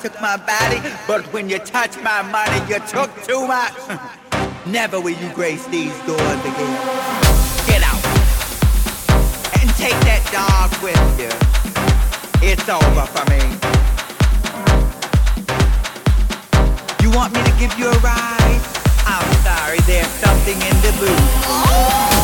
took my body. But when you touch my money, you took too much. Never will you grace these doors again. Get out and take that dog with you. It's over for me. You want me to give you a ride? I'm sorry, there's something in the booth.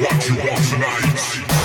What you want tonight.